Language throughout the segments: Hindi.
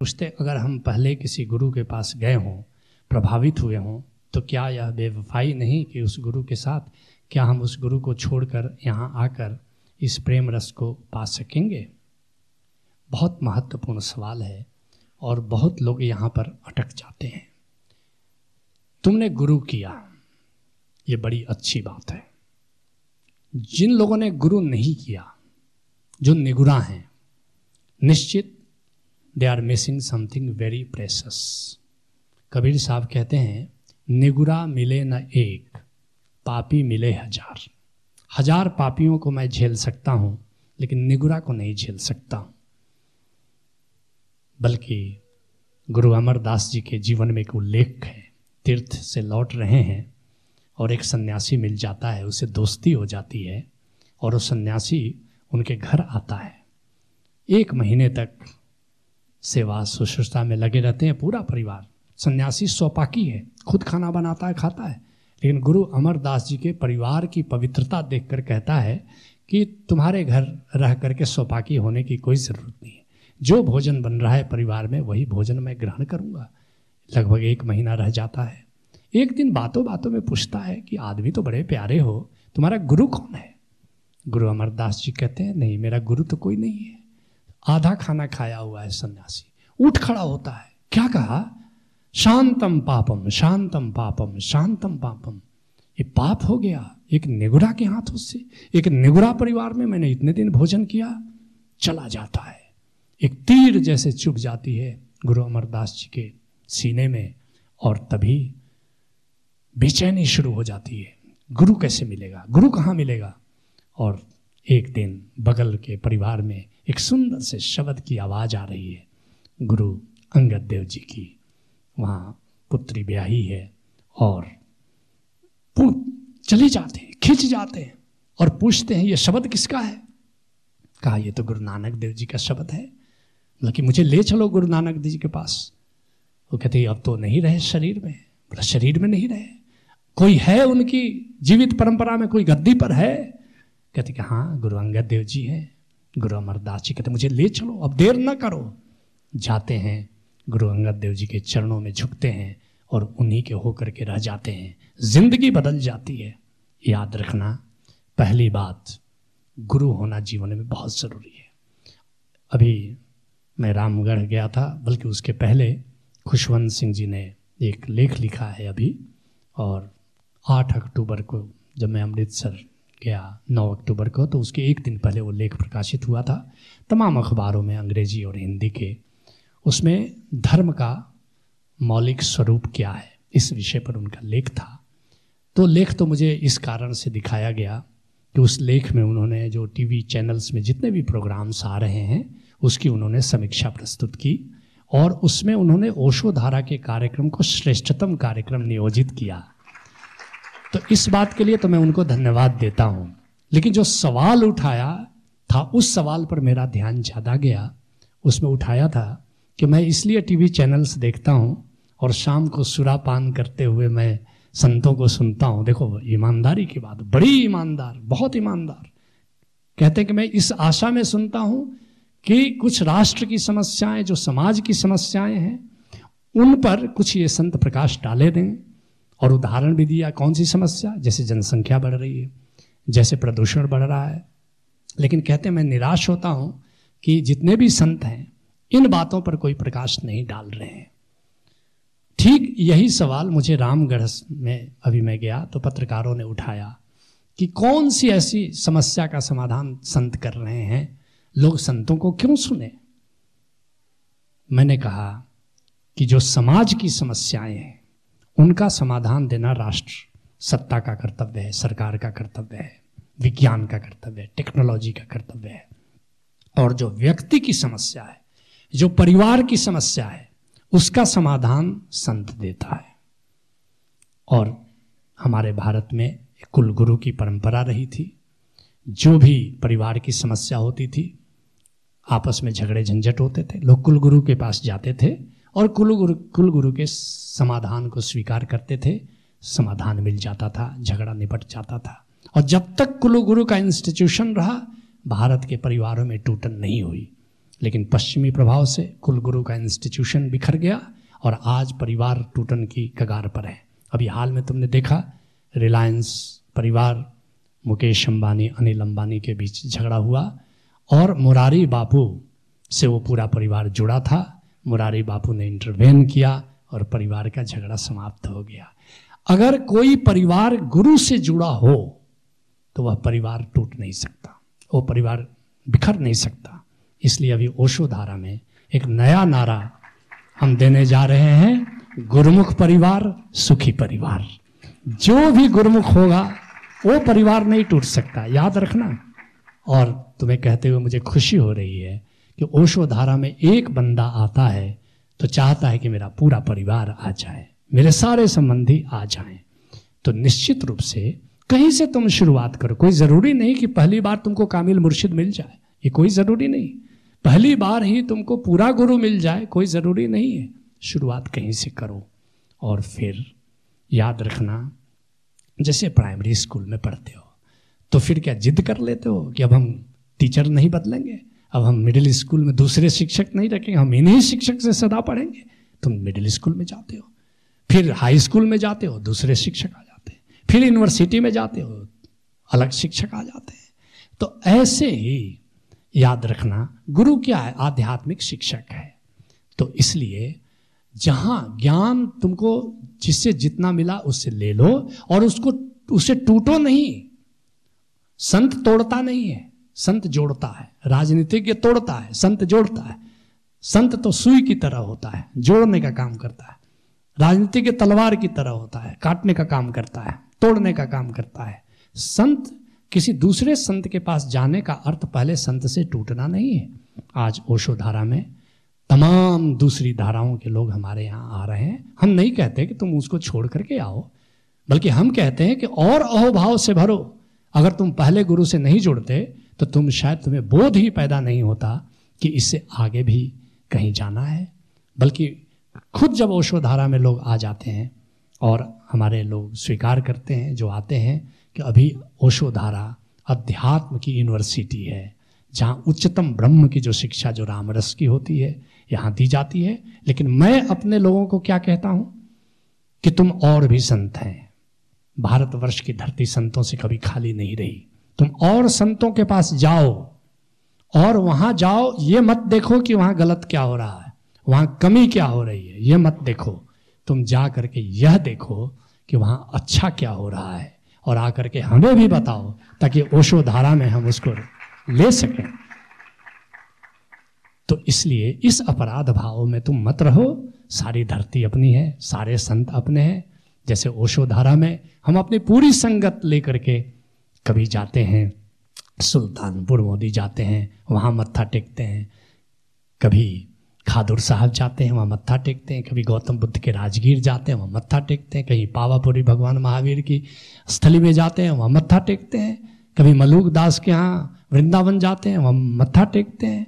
पूछते अगर हम पहले किसी गुरु के पास गए हों, प्रभावित हुए हों तो क्या यह बेवफाई नहीं कि उस गुरु के साथ क्या हम उस गुरु को छोड़कर यहाँ आकर इस प्रेम रस को पा सकेंगे? बहुत महत्वपूर्ण सवाल है और बहुत लोग यहाँ पर अटक जाते हैं। तुमने गुरु किया, ये बड़ी अच्छी बात है। जिन लोगों ने गुरु नहीं किया, जो निगुरा हैं, निश्चित they are missing something very precious Kabir Sahab कहते हैं, निगुरा मिले न एक, पापी मिले हज़ार। हज़ार पापियों को मैं झेल सकता हूँ, लेकिन निगुरा को नहीं झेल सकता। हूँ बल्कि गुरु अमरदास जी के जीवन में एक उल्लेख है। तीर्थ से लौट रहे हैं और एक सन्यासी मिल जाता है, उसे दोस्ती हो जाती है और वो सन्यासी उनके घर आता है। एक महीने तक सेवा शुश्रूषा में लगे रहते हैं, पूरा परिवार। सन्यासी स्वपाकी है, खुद खाना बनाता है, खाता है। लेकिन गुरु अमरदास जी के परिवार की पवित्रता देखकर कहता है कि तुम्हारे घर रह करके स्वपाकी होने की कोई ज़रूरत नहीं है। जो भोजन बन रहा है परिवार में, वही भोजन मैं ग्रहण करूँगा। लगभग एक महीना रह जाता है। एक दिन बातों बातों में पूछता है कि, आदमी तो बड़े प्यारे हो, तुम्हारा गुरु कौन है? गुरु अमरदास जी कहते हैं, नहीं, मेरा गुरु तो कोई नहीं है। आधा खाना खाया हुआ है सन्यासी। उठ खड़ा होता है। क्या कहा? शांतम पापम शांतम पापम शांतम पापम। ये पाप हो गया। एक निगुरा के हाथों से एक निगुरा परिवार में मैंने इतने दिन भोजन किया, चला जाता है। एक तीर जैसे चुभ जाती है गुरु अमरदास जी के सीने में, और तभी बेचैनी शुरू हो जाती है। गुरु कैसे मिलेगा? गुरु कहाँ मिलेगा? और एक दिन बगल के परिवार में एक सुंदर से शब्द की आवाज़ आ रही है। गुरु अंगद देव जी की। वहाँ पुत्री ब्याही है और चले जाते हैं, खिंच जाते हैं और पूछते हैं ये शब्द किसका है? कहा, ये तो गुरु नानक देव जी का शब्द है। बल्कि मुझे ले चलो गुरु नानक देव जी के पास। वो कहते, अब तो नहीं रहे शरीर में बोला शरीर में नहीं रहे। कोई है उनकी जीवित परंपरा में, कोई गद्दी पर है? कहते कि हाँ गुरु अंगद देव जी हैं। गुरु अमरदास जी कहते मुझे ले चलो, अब देर ना करो। जाते हैं, गुरु अंगद देव जी के चरणों में झुकते हैं और उन्हीं के होकर के रह जाते हैं। ज़िंदगी बदल जाती है। याद रखना, पहली बात, गुरु होना जीवन में बहुत ज़रूरी है। अभी मैं रामगढ़ गया था, बल्कि उसके पहले खुशवंत सिंह जी ने एक लेख लिखा है अभी, और 8 अक्टूबर को जब मैं अमृतसर गया 9 अक्टूबर को तो उसके एक दिन पहले वो लेख प्रकाशित हुआ था, तमाम अखबारों में अंग्रेज़ी और हिंदी के। उसमें धर्म का मौलिक स्वरूप क्या है, इस विषय पर उनका लेख था। तो लेख तो मुझे इस कारण से दिखाया गया कि उस लेख में उन्होंने जो टीवी चैनल्स में जितने भी प्रोग्राम्स आ रहे हैं, उसकी उन्होंने समीक्षा प्रस्तुत की और उसमें उन्होंने ओशो धारा के कार्यक्रम को श्रेष्ठतम कार्यक्रम नियोजित किया। तो इस बात के लिए तो मैं उनको धन्यवाद देता हूँ। लेकिन जो सवाल उठाया था, उस सवाल पर मेरा ध्यान ज़्यादा गया। उसमें उठाया था कि मैं इसलिए टीवी चैनल्स देखता हूँ और शाम को सुरापान करते हुए मैं संतों को सुनता हूँ। देखो, ईमानदारी की बात, बड़ी ईमानदार, बहुत ईमानदार। कहते हैं कि मैं इस आशा में सुनता हूँ कि कुछ राष्ट्र की समस्याएँ, जो समाज की समस्याएँ हैं, उन पर कुछ ये संत प्रकाश डाले दें। और उदाहरण भी दिया, कौन सी समस्या? जैसे जनसंख्या बढ़ रही है, जैसे प्रदूषण बढ़ रहा है। लेकिन कहते मैं निराश होता हूँ कि जितने भी संत हैं, इन बातों पर कोई प्रकाश नहीं डाल रहे हैं। ठीक यही सवाल मुझे रामगढ़ में अभी मैं गया तो पत्रकारों ने उठाया कि कौन सी ऐसी समस्या का समाधान संत कर रहे हैं? लोग संतों को क्यों सुने? मैंने कहा कि जो समाज की समस्याएँ हैं उनका समाधान देना राष्ट्र, सत्ता का कर्तव्य है, सरकार का कर्तव्य है, विज्ञान का कर्तव्य है, टेक्नोलॉजी का कर्तव्य है। और जो व्यक्ति की समस्या है, जो परिवार की समस्या है, उसका समाधान संत देता है। और हमारे भारत में कुलगुरु की परंपरा रही थी, जो भी परिवार की समस्या होती थी, आपस में झगड़े झंझट होते थे, लोग कुलगुरु के पास जाते थे और कुल कुलगुरु कुलगुरु के समाधान को स्वीकार करते थे, समाधान मिल जाता था, झगड़ा निपट जाता था। और जब तक कुलगुरु का इंस्टीट्यूशन रहा, भारत के परिवारों में टूटन नहीं हुई। लेकिन पश्चिमी प्रभाव से कुल गुरु का इंस्टीट्यूशन बिखर गया और आज परिवार टूटन की कगार पर है। अभी हाल में तुमने देखा रिलायंस परिवार, मुकेश अंबानी, अनिल अंबानी के बीच झगड़ा हुआ और मुरारी बापू से वो पूरा परिवार जुड़ा था। मुरारी बापू ने इंटरवेन किया और परिवार का झगड़ा समाप्त हो गया। अगर कोई परिवार गुरु से जुड़ा हो तो वह परिवार टूट नहीं सकता। वो परिवार बिखर नहीं सकता। इसलिए अभी ओशो धारा में एक नया नारा हम देने जा रहे हैं, गुरुमुख परिवार, सुखी परिवार। जो भी गुरुमुख होगा, वो परिवार नहीं टूट सकता। याद रखना। और तुम्हें कहते हुए मुझे खुशी हो रही है कि ओशो धारा में एक बंदा आता है तो चाहता है कि मेरा पूरा परिवार आ जाए, मेरे सारे संबंधी आ जाएँ। तो निश्चित रूप से कहीं से तुम शुरुआत करो। कोई ज़रूरी नहीं कि पहली बार तुमको कामिल मुर्शिद मिल जाए। ये कोई ज़रूरी नहीं। पहली बार ही तुमको पूरा गुरु मिल जाए, कोई ज़रूरी नहीं है। शुरुआत कहीं से करो। और फिर याद रखना, जैसे प्राइमरी स्कूल में पढ़ते हो तो फिर क्या जिद कर लेते हो कि अब हम टीचर नहीं बदलेंगे? अब हम मिडिल स्कूल में दूसरे शिक्षक नहीं रखेंगे, हम इन्हीं शिक्षक से सदा पढ़ेंगे। तुम मिडिल स्कूल में जाते हो, फिर हाई स्कूल में जाते हो, दूसरे शिक्षक आ जाते हैं, फिर यूनिवर्सिटी में जाते हो, अलग शिक्षक आ जाते हैं। तो ऐसे ही याद रखना, गुरु क्या है? आध्यात्मिक शिक्षक है। तो इसलिए जहाँ ज्ञान तुमको जिससे जितना मिला उससे ले लो, और उसको, उसे टूटो नहीं। संत तोड़ता नहीं है। संत जोड़ता है, राजनीतिज्ञ तोड़ता है, संत जोड़ता है। संत तो सुई की तरह होता है, जोड़ने का काम करता है। राजनीतिज्ञ तलवार की तरह होता है, काटने का काम करता है, तोड़ने का काम करता है। संत, किसी दूसरे संत के पास जाने का अर्थ पहले संत से टूटना नहीं है। आज ओशो धारा में तमाम दूसरी धाराओं के लोग हमारे यहाँ आ रहे हैं। हम नहीं कहते कि तुम उसको छोड़ करके आओ, बल्कि हम कहते हैं कि और अहोभाव से भरो। अगर तुम पहले गुरु से नहीं जुड़ते तो तुम शायद तुम्हें बोध ही पैदा नहीं होता कि इससे आगे भी कहीं जाना है, बल्कि खुद जब ओशोधारा में लोग आ जाते हैं और हमारे लोग स्वीकार करते हैं, जो आते हैं कि अभी ओशोधारा अध्यात्म की यूनिवर्सिटी है, जहाँ उच्चतम ब्रह्म की जो शिक्षा जो रामरस की होती है, यहाँ दी जाती है। लेकिन मैं अपने लोगों को क्या कहता हूँ कि तुम और भी संत हैं। भारतवर्ष की धरती संतों से कभी खाली नहीं रही। तुम और संतों के पास जाओ और वहाँ जाओ, ये मत देखो कि वहाँ गलत क्या हो रहा है, वहाँ कमी क्या हो रही है, ये मत देखो। तुम जा करके यह देखो कि वहाँ अच्छा क्या हो रहा है और आकर के हमें भी बताओ ताकि ओशो धारा में हम उसको ले सकें। तो इसलिए इस अपराध भाव में तुम मत रहो, सारी धरती अपनी है, सारे संत अपने हैं, जैसे ओशो धारा में हम अपनी पूरी संगत लेकर के कभी जाते हैं, सुल्तानपुर मोदी जाते हैं, वहाँ मत्था टेकते हैं। कभी खादुर साहब जाते हैं, वहाँ मत्था टेकते हैं। कभी गौतम बुद्ध के राजगीर जाते हैं, वहाँ मत्था टेकते हैं। कहीं पावापुरी भगवान महावीर की स्थली में जाते हैं, वहाँ मत्था टेकते हैं। कभी मलूक दास के यहाँ वृंदावन जाते हैं, वहाँ मत्था टेकते हैं।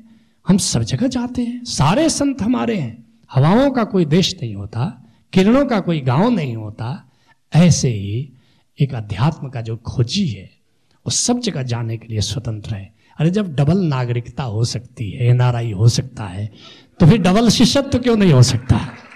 हम सब जगह जाते हैं। सारे संत हमारे हैं। हवाओं का कोई देश नहीं होता, किरणों का कोई गाँव नहीं होता। ऐसे ही एक अध्यात्म का जो खोजी है वो सब जगह जाने के लिए स्वतंत्र है। अरे जब डबल नागरिकता हो सकती है, एनआरआई हो सकता है तो फिर डबल शिष्यत्व क्यों नहीं हो सकता? है